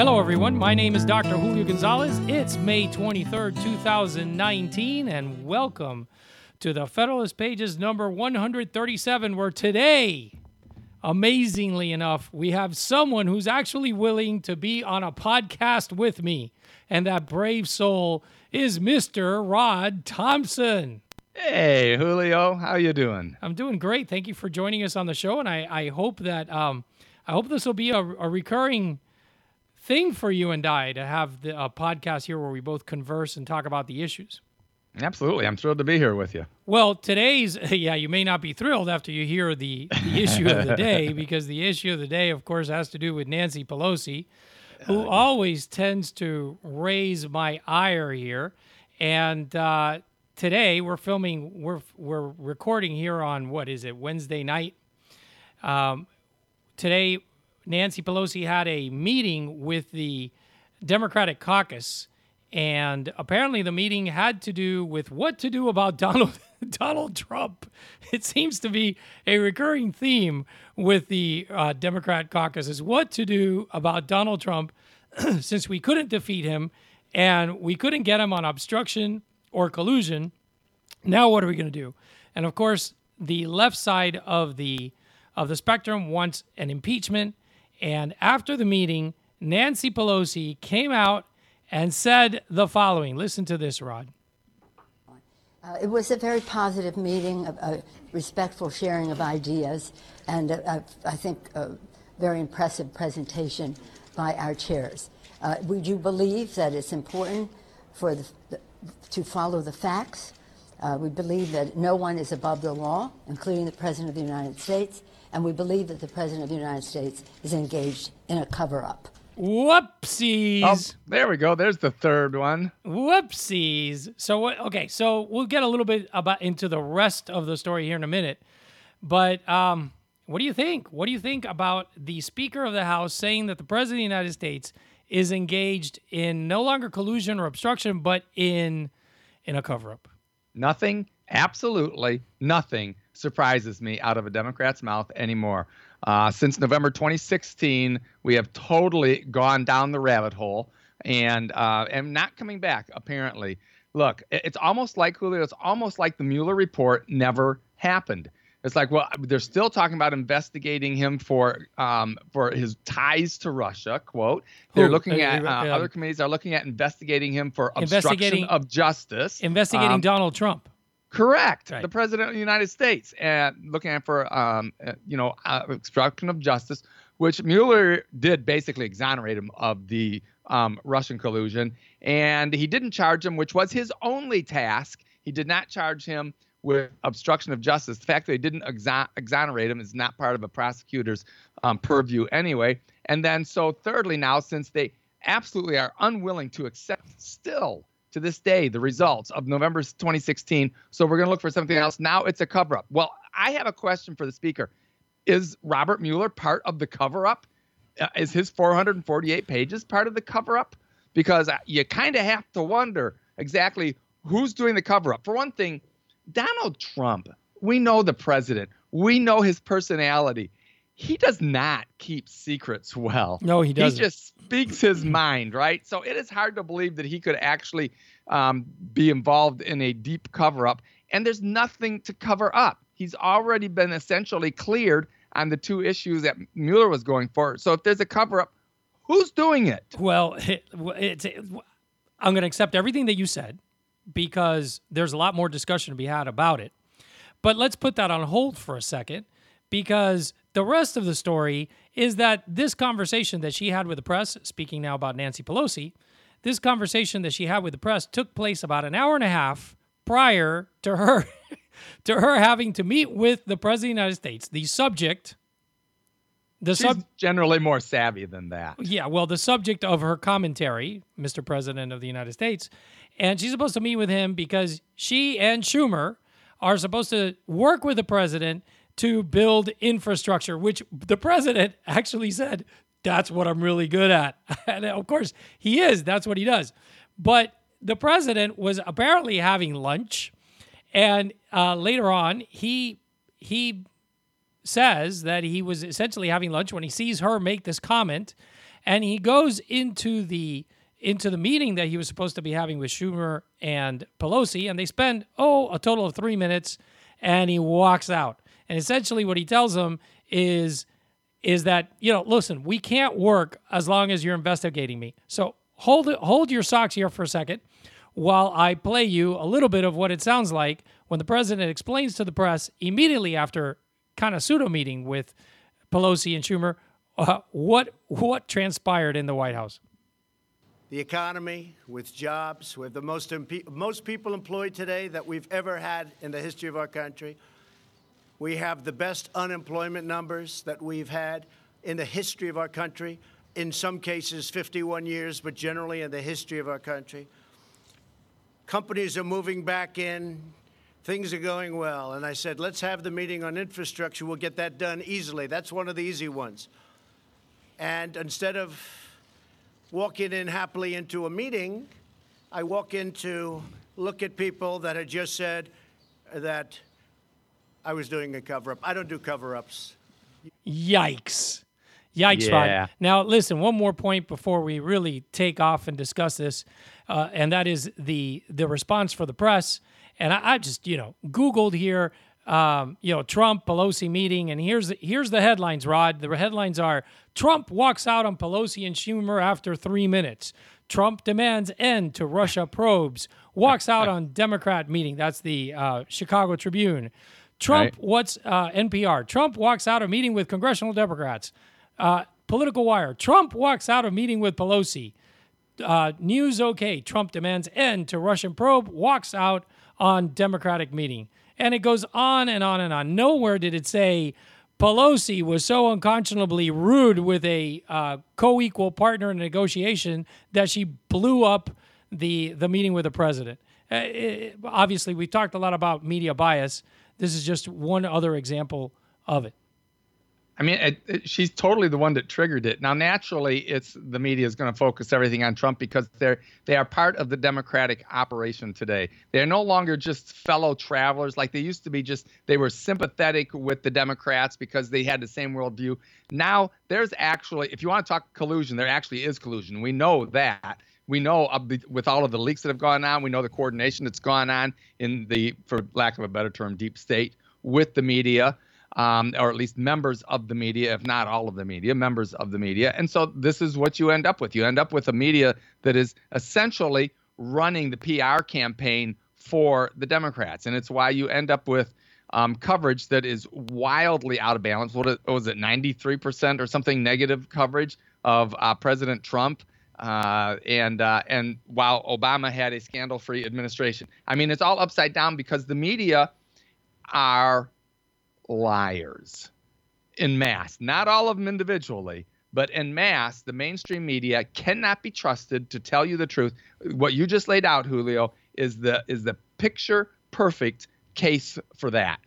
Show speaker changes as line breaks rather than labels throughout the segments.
Hello, everyone. My name is Dr. Julio Gonzalez. It's May 23rd, 2019, and welcome to the Federalist Pages number 137, where today, amazingly enough, we have someone who's actually willing to be on a podcast with me. And that brave soul is Mr. Rod Thomson.
Hey, Julio, how you doing?
I'm doing great. Thank you for joining us on the show, and I, I hope that um, I hope this will be a, a recurring thing for you and I to have the, a podcast here where we both converse and talk about the issues.
Absolutely. I'm thrilled to be here with you.
Well, today's, yeah, you may not be thrilled after you hear the, the issue of the day, because the issue of the day, of course, has to do with Nancy Pelosi, who always tends to raise my ire here. And uh, today we're filming, we're, we're recording here on what is it, Wednesday night? Um, today, Nancy Pelosi had a meeting with the Democratic caucus, and apparently the meeting had to do with what to do about Donald Donald Trump. It seems to be a recurring theme with the uh, Democrat caucus is what to do about Donald Trump, since we couldn't defeat him and we couldn't get him on obstruction or collusion. Now what are we going to do? And of course, the left side of the of the spectrum wants an impeachment and after the meeting, Nancy Pelosi came out and said the following. Listen to this, Rod.
Uh, it was a very positive meeting, a, a respectful sharing of ideas, and a, I think a very impressive presentation by our chairs. Uh, we do believe that it's important for the, the, to follow the facts. Uh, we believe that no one is above the law, including the President of the United States, and we believe that the President of the United States is engaged in a cover up.
Whoopsies.
Oh, there we go. There's the third one.
Whoopsies. So what okay, so we'll get a little bit about into the rest of the story here in a minute. But um what do you think? What do you think about the Speaker of the House saying that the President of the United States is engaged in no longer collusion or obstruction, but in in a cover up?
Nothing, absolutely nothing surprises me out of a Democrat's mouth anymore. Uh, since November 2016, we have totally gone down the rabbit hole and uh, and not coming back. Apparently, look, it's almost like Julio. It's almost like the Mueller report never happened. It's like, well, they're still talking about investigating him for um, for his ties to Russia. Quote. They're looking uh, at uh, uh, other committees are looking at investigating him for obstruction of justice.
Investigating um, Donald Trump.
Correct. Right. The president of the United States, and looking for um, uh, you know uh, obstruction of justice, which Mueller did basically exonerate him of the um, Russian collusion, and he didn't charge him, which was his only task. He did not charge him with obstruction of justice. The fact that he didn't exon- exonerate him is not part of a prosecutor's um, purview anyway. And then, so thirdly, now since they absolutely are unwilling to accept still to this day the results of November 2016. So we're going to look for something else. Now it's a cover up. Well, I have a question for the speaker. Is Robert Mueller part of the cover up? Uh, is his 448 pages part of the cover up? Because uh, you kind of have to wonder exactly who's doing the cover up. For one thing, Donald Trump, we know the president, we know his personality he does not keep secrets well.
No, he doesn't.
He just speaks his mind, right? So it is hard to believe that he could actually um, be involved in a deep cover up. And there's nothing to cover up. He's already been essentially cleared on the two issues that Mueller was going for. So if there's a cover up, who's doing it?
Well, it, it's, it, I'm going to accept everything that you said because there's a lot more discussion to be had about it. But let's put that on hold for a second because the rest of the story is that this conversation that she had with the press, speaking now about Nancy Pelosi, this conversation that she had with the press took place about an hour and a half prior to her to her having to meet with the president of the United States. The subject
the She's sub- generally more savvy than that.
Yeah, well, the subject of her commentary, Mr. President of the United States, and she's supposed to meet with him because she and Schumer are supposed to work with the president to build infrastructure, which the president actually said, that's what I'm really good at. And of course, he is. That's what he does. But the president was apparently having lunch. And uh, later on, he he says that he was essentially having lunch when he sees her make this comment. and he goes into the into the meeting that he was supposed to be having with Schumer and Pelosi, and they spend oh a total of three minutes, and he walks out. And essentially, what he tells them is is that you know, listen, we can't work as long as you're investigating me. So hold hold your socks here for a second while I play you a little bit of what it sounds like when the president explains to the press immediately after kind of pseudo meeting with Pelosi and Schumer uh, what what transpired in the White House.
The economy, with jobs, with the most most people employed today that we've ever had in the history of our country. We have the best unemployment numbers that we've had in the history of our country. In some cases, 51 years, but generally in the history of our country. Companies are moving back in. Things are going well. And I said, let's have the meeting on infrastructure. We'll get that done easily. That's one of the easy ones. And instead of walking in happily into a meeting, I walk in to look at people that had just said that I was doing a cover up. I don't do cover ups.
Yikes. Yikes, yeah. Rod. Now, listen, one more point before we really take off and discuss this, uh, and that is the the response for the press. And I, I just, you know, Googled here, um, you know, Trump Pelosi meeting, and here's the, here's the headlines, Rod. The headlines are Trump walks out on Pelosi and Schumer after three minutes. Trump demands end to Russia probes. Walks out on Democrat meeting. That's the uh, Chicago Tribune. Trump, right. what's uh, NPR? Trump walks out of meeting with congressional Democrats. Uh, Political Wire. Trump walks out of meeting with Pelosi. Uh, news okay. Trump demands end to Russian probe. Walks out on Democratic meeting. And it goes on and on and on. Nowhere did it say Pelosi was so unconscionably rude with a uh, co-equal partner in negotiation that she blew up the the meeting with the president. Uh, it, obviously, we talked a lot about media bias. This is just one other example of it.
I mean, it, it, she's totally the one that triggered it. Now, naturally, it's the media is going to focus everything on Trump because they're they are part of the Democratic operation today. They are no longer just fellow travelers like they used to be. Just they were sympathetic with the Democrats because they had the same worldview. Now, there's actually, if you want to talk collusion, there actually is collusion. We know that. We know with all of the leaks that have gone on, we know the coordination that's gone on in the, for lack of a better term, deep state with the media um, or at least members of the media, if not all of the media, members of the media. And so this is what you end up with. You end up with a media that is essentially running the PR campaign for the Democrats. And it's why you end up with um, coverage that is wildly out of balance. What was it, 93% or something negative coverage of uh, President Trump? Uh, and uh, and while Obama had a scandal-free administration, I mean it's all upside down because the media are liars in mass. Not all of them individually, but in mass, the mainstream media cannot be trusted to tell you the truth. What you just laid out, Julio, is the is the picture perfect case for that.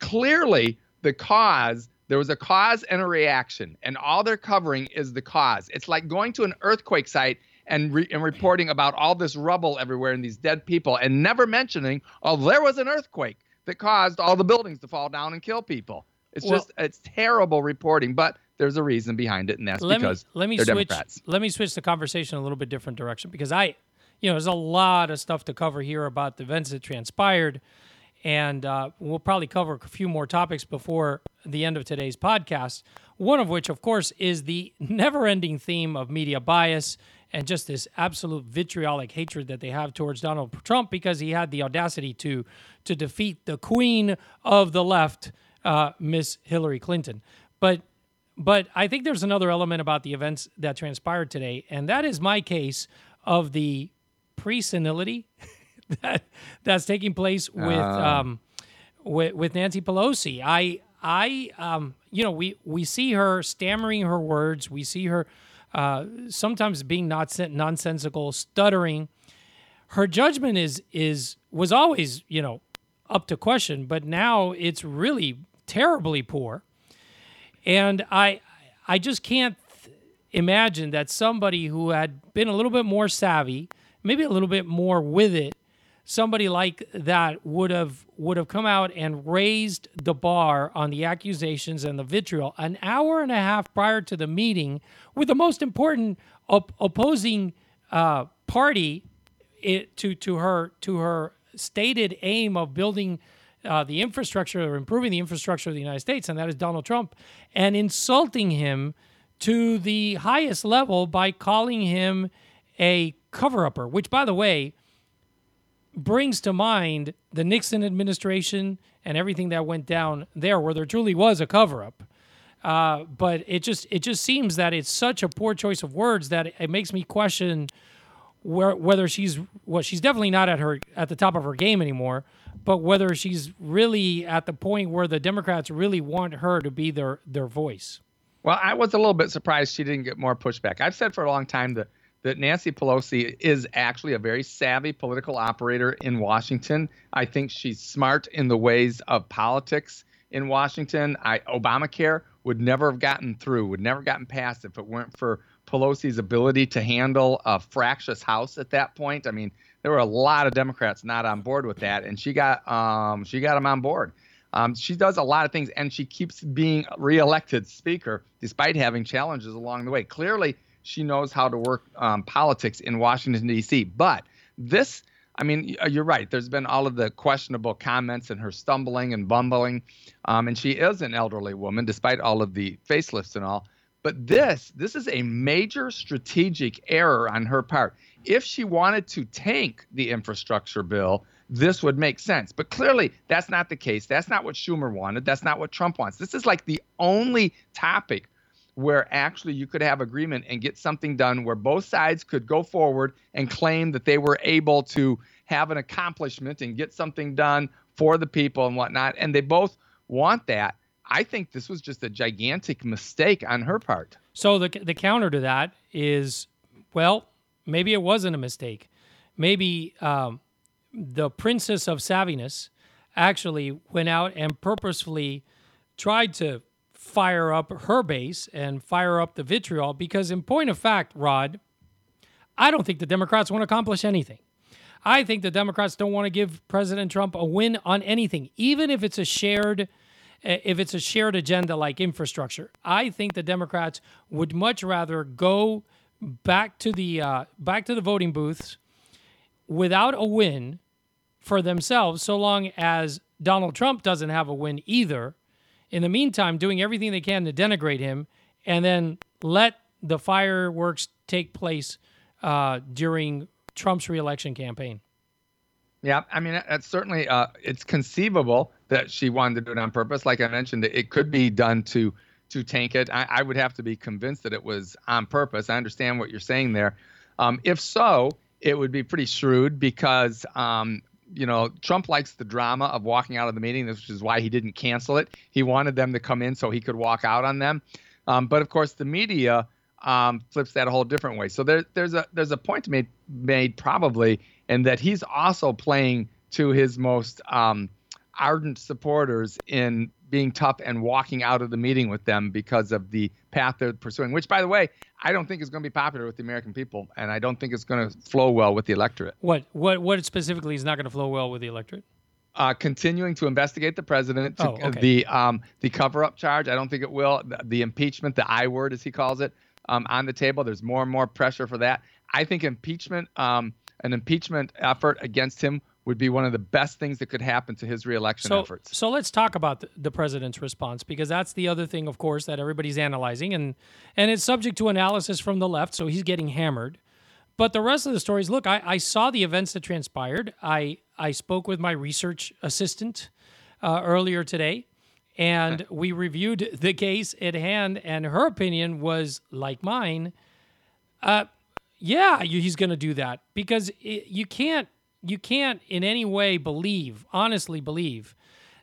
Clearly, the cause there was a cause and a reaction, and all they're covering is the cause. It's like going to an earthquake site and, re- and reporting about all this rubble everywhere and these dead people, and never mentioning, oh, there was an earthquake that caused all the buildings to fall down and kill people. It's well, just it's terrible reporting, but there's a reason behind it, and that's let because me, let me they're
switch,
Democrats.
Let me switch the conversation a little bit different direction because I, you know, there's a lot of stuff to cover here about the events that transpired, and uh, we'll probably cover a few more topics before the end of today's podcast. One of which, of course, is the never-ending theme of media bias and just this absolute vitriolic hatred that they have towards Donald Trump because he had the audacity to to defeat the queen of the left, uh, Miss Hillary Clinton. But but I think there's another element about the events that transpired today, and that is my case of the pre-senility that that's taking place with uh. um, with, with Nancy Pelosi. I I um, you know we we see her stammering her words. We see her uh, sometimes being not nonsensical, stuttering. Her judgment is is was always you know up to question, but now it's really terribly poor. And I I just can't imagine that somebody who had been a little bit more savvy, maybe a little bit more with it, somebody like that would have would have come out and raised the bar on the accusations and the vitriol an hour and a half prior to the meeting with the most important op- opposing uh, party it, to to her to her stated aim of building uh, the infrastructure or improving the infrastructure of the United States, and that is Donald Trump, and insulting him to the highest level by calling him a cover upper, which, by the way, brings to mind the Nixon administration and everything that went down there, where there truly was a cover up. Uh, but it just it just seems that it's such a poor choice of words that it makes me question where, whether she's well she's definitely not at her at the top of her game anymore, but whether she's really at the point where the Democrats really want her to be their their voice.
Well, I was a little bit surprised she didn't get more pushback. I've said for a long time that that Nancy Pelosi is actually a very savvy political operator in Washington. I think she's smart in the ways of politics in Washington. I, Obamacare would never have gotten through, would never gotten passed if it weren't for Pelosi's ability to handle a fractious House at that point. I mean, there were a lot of Democrats not on board with that, and she got um, she got them on board. Um, she does a lot of things, and she keeps being reelected Speaker despite having challenges along the way. Clearly, she knows how to work um, politics in Washington, D.C. But this, I mean, uh, you're right. There's been all of the questionable comments and her stumbling and bumbling. Um, and she is an elderly woman, despite all of the facelifts and all. But this, this is a major strategic error on her part. If she wanted to tank the infrastructure bill, this would make sense. But clearly, that's not the case. That's not what Schumer wanted. That's not what Trump wants. This is like the only topic where actually you could have agreement and get something done where both sides could go forward and claim that they were able to have an accomplishment and get something done for the people and whatnot. And they both want that. I think this was just a gigantic mistake on her part.
So the the counter to that is, well, maybe it wasn't a mistake. Maybe um, the princess of savviness actually went out and purposefully tried to fire up her base and fire up the vitriol because, in point of fact, Rod, I don't think the Democrats want to accomplish anything. I think the Democrats don't want to give President Trump a win on anything, even if it's a shared if it's a shared agenda like infrastructure. I think the Democrats would much rather go back to the uh, back to the voting booths without a win for themselves, so long as Donald Trump doesn't have a win either, in the meantime, doing everything they can to denigrate him and then let the fireworks take place uh, during Trump's reelection campaign.
Yeah, I mean, it's certainly uh, it's conceivable that she wanted to do it on purpose. Like I mentioned, it could be done to to tank it. I, I would have to be convinced that it was on purpose. I understand what you're saying there. Um, if so, it would be pretty shrewd because um, you know, Trump likes the drama of walking out of the meeting, which is why he didn't cancel it. He wanted them to come in so he could walk out on them. Um, but of course, the media um, flips that a whole different way. So there, there's a there's a point made made probably, and that he's also playing to his most um, ardent supporters in being tough and walking out of the meeting with them because of the path they're pursuing, which, by the way, I don't think is going to be popular with the American people, and I don't think it's going to flow well with the electorate.
What what what specifically is not going to flow well with the electorate?
Uh, continuing to investigate the president, to,
oh, okay.
the um, the cover up charge. I don't think it will. The, the impeachment, the I word as he calls it, um, on the table. There's more and more pressure for that. I think impeachment, um, an impeachment effort against him would be one of the best things that could happen to his reelection
so,
efforts.
So let's talk about the, president's response because that's the other thing, of course, that everybody's analyzing, and and it's subject to analysis from the left. So he's getting hammered. But the rest of the stories, look, I, I saw the events that transpired. I I spoke with my research assistant uh, earlier today, and we reviewed the case at hand, and her opinion was like mine. Uh, yeah, he's going to do that because it, you can't you can't in any way believe, honestly believe,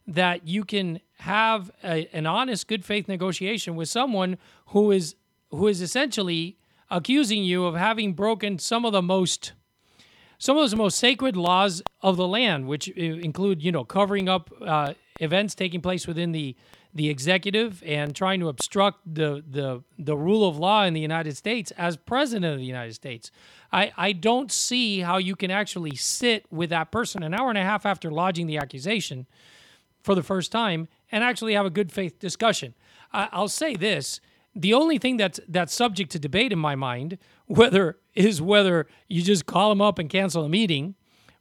that you can have a, an honest, good faith negotiation with someone who is who is essentially accusing you of having broken some of the most some of the most sacred laws of the land, which include, you know, covering up uh, events taking place within the the executive and trying to obstruct the, the the rule of law in the United States as president of the United States. I, I don't see how you can actually sit with that person an hour and a half after lodging the accusation for the first time and actually have a good faith discussion. I, I'll say this the only thing that's that's subject to debate in my mind whether is whether you just call them up and cancel a meeting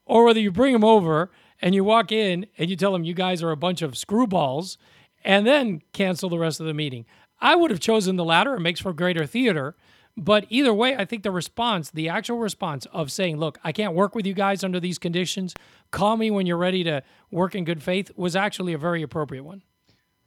or whether you bring them over and you walk in and you tell them you guys are a bunch of screwballs and then cancel the rest of the meeting. I would have chosen the latter. It makes for greater theater. But either way, I think the response, the actual response of saying, look, I can't work with you guys under these conditions, call me when you're ready to work in good faith, was actually a very appropriate one.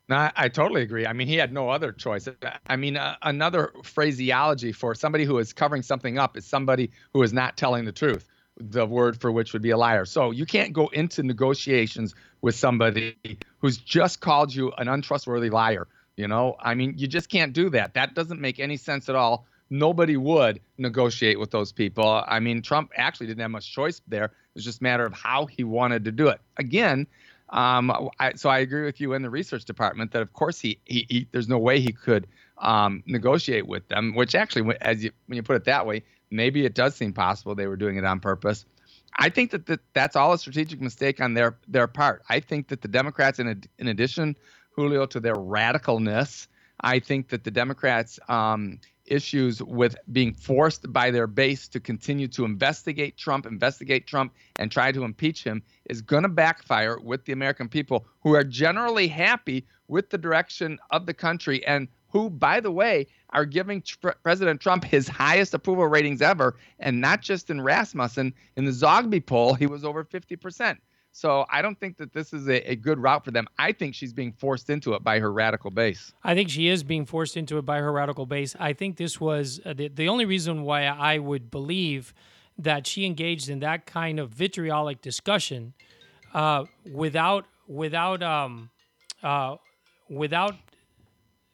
No, I, totally agree. I mean, he had no other choice. I mean, uh, another phraseology for somebody who is covering something up is somebody who is not telling the truth the word for which would be a liar. So you can't go into negotiations with somebody who's just called you an untrustworthy liar. You know, I mean, you just can't do that. That doesn't make any sense at all. Nobody would negotiate with those people. I mean, Trump actually didn't have much choice there. It was just a matter of how he wanted to do it. Again, um, I, so I agree with you in the research department that of course he, he, he there's no way he could um, negotiate with them. Which actually, as you when you put it that way, maybe it does seem possible they were doing it on purpose. I think that the, that's all a strategic mistake on their their part. I think that the Democrats, in, in addition, Julio, to their radicalness, I think that the Democrats' um, issues with being forced by their base to continue to investigate Trump, investigate Trump, and try to impeach him is going to backfire with the American people who are generally happy with the direction of the country and who, by the way, are giving tr- President Trump his highest approval ratings ever, and not just in Rasmussen. In the Zogby poll, he was over 50%. So I don't think that this is a, a, good route for them. I think she's being forced into it by her radical base.
I think she is being forced into it by her radical base. I think this was uh, the, the only reason why I would believe that she engaged in that kind of vitriolic discussion uh, without without um, uh, without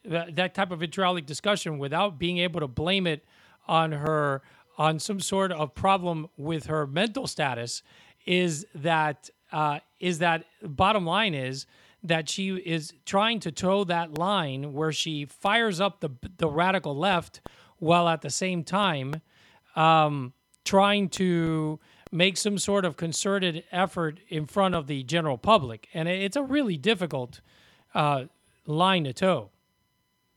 that, type of vitriolic discussion without being able to blame it on her on some sort of problem with her mental status is that uh, is that bottom line is that she is trying to toe that line where she fires up the the radical left while at the same time um, trying to make some sort of concerted effort in front of the general public, and it's a really difficult uh, line to toe.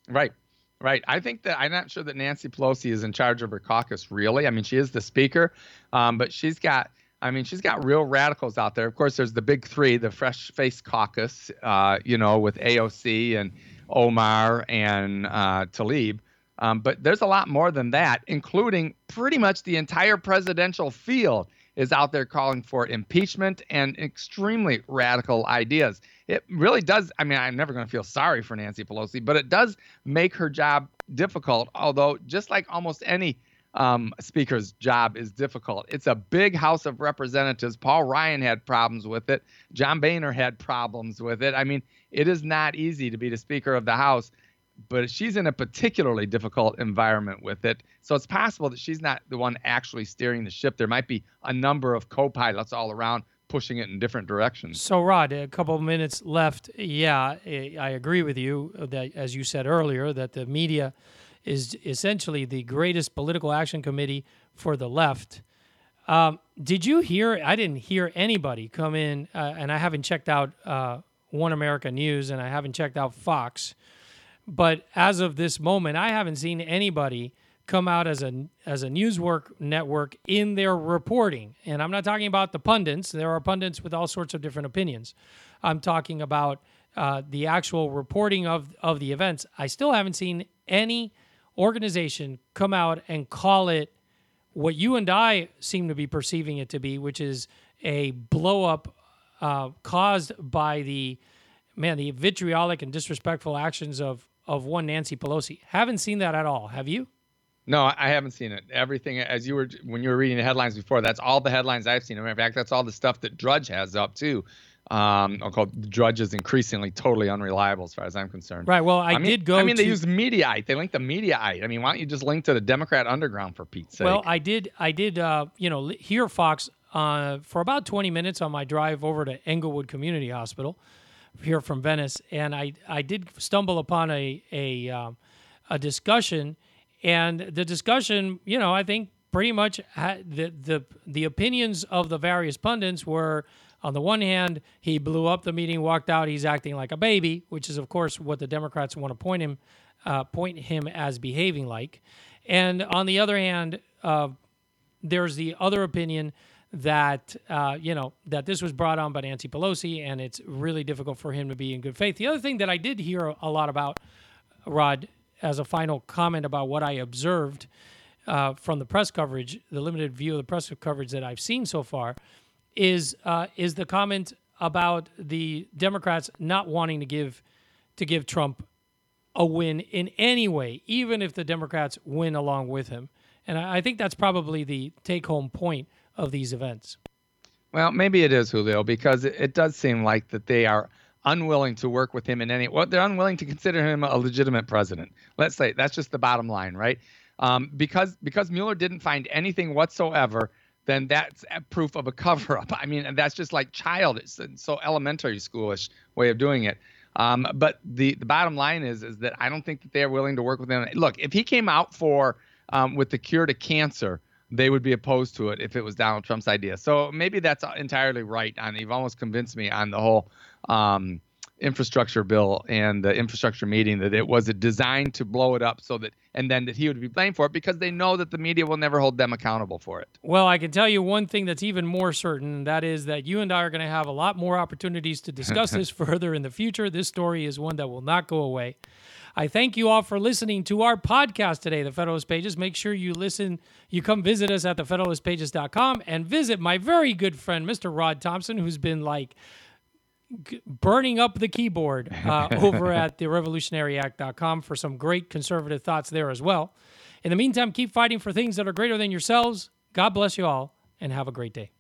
Right. Right. I think that I'm not sure that Nancy Pelosi is in charge of her caucus, really. I mean, she is the speaker, um, but she's got, I mean, she's got real radicals out there. Of course, there's the big three, the Fresh Face Caucus, uh, you know, with AOC and Omar and uh, Tlaib. Um, but there's a lot more than that, including pretty much the entire presidential field is out there calling for impeachment and extremely radical ideas. It really does. I mean, I'm never going to feel sorry for Nancy Pelosi, but it does make her job difficult. Although, just like almost any um, speaker's job is difficult. It's a big House of Representatives. Paul Ryan had problems with it. John Boehner had problems with it. I mean, it is not easy to be the Speaker of the House but she's in a particularly difficult environment with it. So it's possible that she's not the one actually steering the ship. There might be a number of co pilots all around pushing it in different directions.
So, Rod, a couple of minutes left. Yeah, I agree with you that, as you said earlier, that the media is essentially the greatest political action committee for the left. Um, did you hear? I didn't hear anybody come in, uh, and I haven't checked out uh, One America News, and I haven't checked out Fox but as of this moment, I haven't seen anybody come out as a as a news work network in their reporting. And I'm not talking about the pundits. There are pundits with all sorts of different opinions. I'm talking about uh, the actual reporting of of the events. I still haven't seen any organization come out and call it what you and I seem to be perceiving it to be, which is a blow up uh, caused by the man the vitriolic and disrespectful actions of of one Nancy Pelosi. Haven't seen that at all. Have you?
No, I haven't seen it. Everything as you were when you were reading the headlines before, that's all the headlines I've seen. In fact, that's all the stuff that Drudge has up too. um, I'll call Drudge is increasingly totally unreliable as far as I'm concerned.
Right. Well, I,
I mean,
did go.
I mean,
to,
they use Mediaite. They link the Mediaite. I mean, why don't you just link to the Democrat underground for Pete's sake?
Well, I did. I did. Uh, you know, hear Fox uh, for about 20 minutes on my drive over to Englewood Community Hospital here from Venice, and I I did stumble upon a a um, a discussion, and the discussion, you know, I think pretty much had the the the opinions of the various pundits were on the one hand, he blew up the meeting, walked out. He's acting like a baby, which is, of course, what the Democrats want to point him, uh, point him as behaving like. And on the other hand, uh, there's the other opinion that uh, you know that this was brought on by Nancy Pelosi, and it's really difficult for him to be in good faith. The other thing that I did hear a lot about, Rod, as a final comment about what I observed uh, from the press coverage, the limited view of the press coverage that I've seen so far, is uh, is the comment about the Democrats not wanting to give to give Trump a win in any way, even if the Democrats win along with him. And I, I think that's probably the take home point of these events.
Well, maybe it is Julio because it, it does seem like that they are unwilling to work with him in any. Well, they're unwilling to consider him a legitimate president. Let's say that's just the bottom line, right? Um, because because Mueller didn't find anything whatsoever then that's proof of a cover up. I mean, that's just like childish and so elementary schoolish way of doing it. Um, but the, the bottom line is is that I don't think that they're willing to work with him. Look, if he came out for um, with the cure to cancer, they would be opposed to it if it was Donald Trump's idea. So maybe that's entirely right. And you've almost convinced me on the whole um, infrastructure bill and the infrastructure meeting that it was designed to blow it up so that and then that he would be blamed for it because they know that the media will never hold them accountable for it.
Well, I can tell you one thing that's even more certain that is that you and I are going to have a lot more opportunities to discuss this further in the future. This story is one that will not go away. I thank you all for listening to our podcast today, The Federalist Pages. Make sure you listen, you come visit us at thefederalistpages.com and visit my very good friend, Mr. Rod Thomson, who's been like burning up the keyboard uh, over at therevolutionaryact.com for some great conservative thoughts there as well. In the meantime, keep fighting for things that are greater than yourselves. God bless you all and have a great day.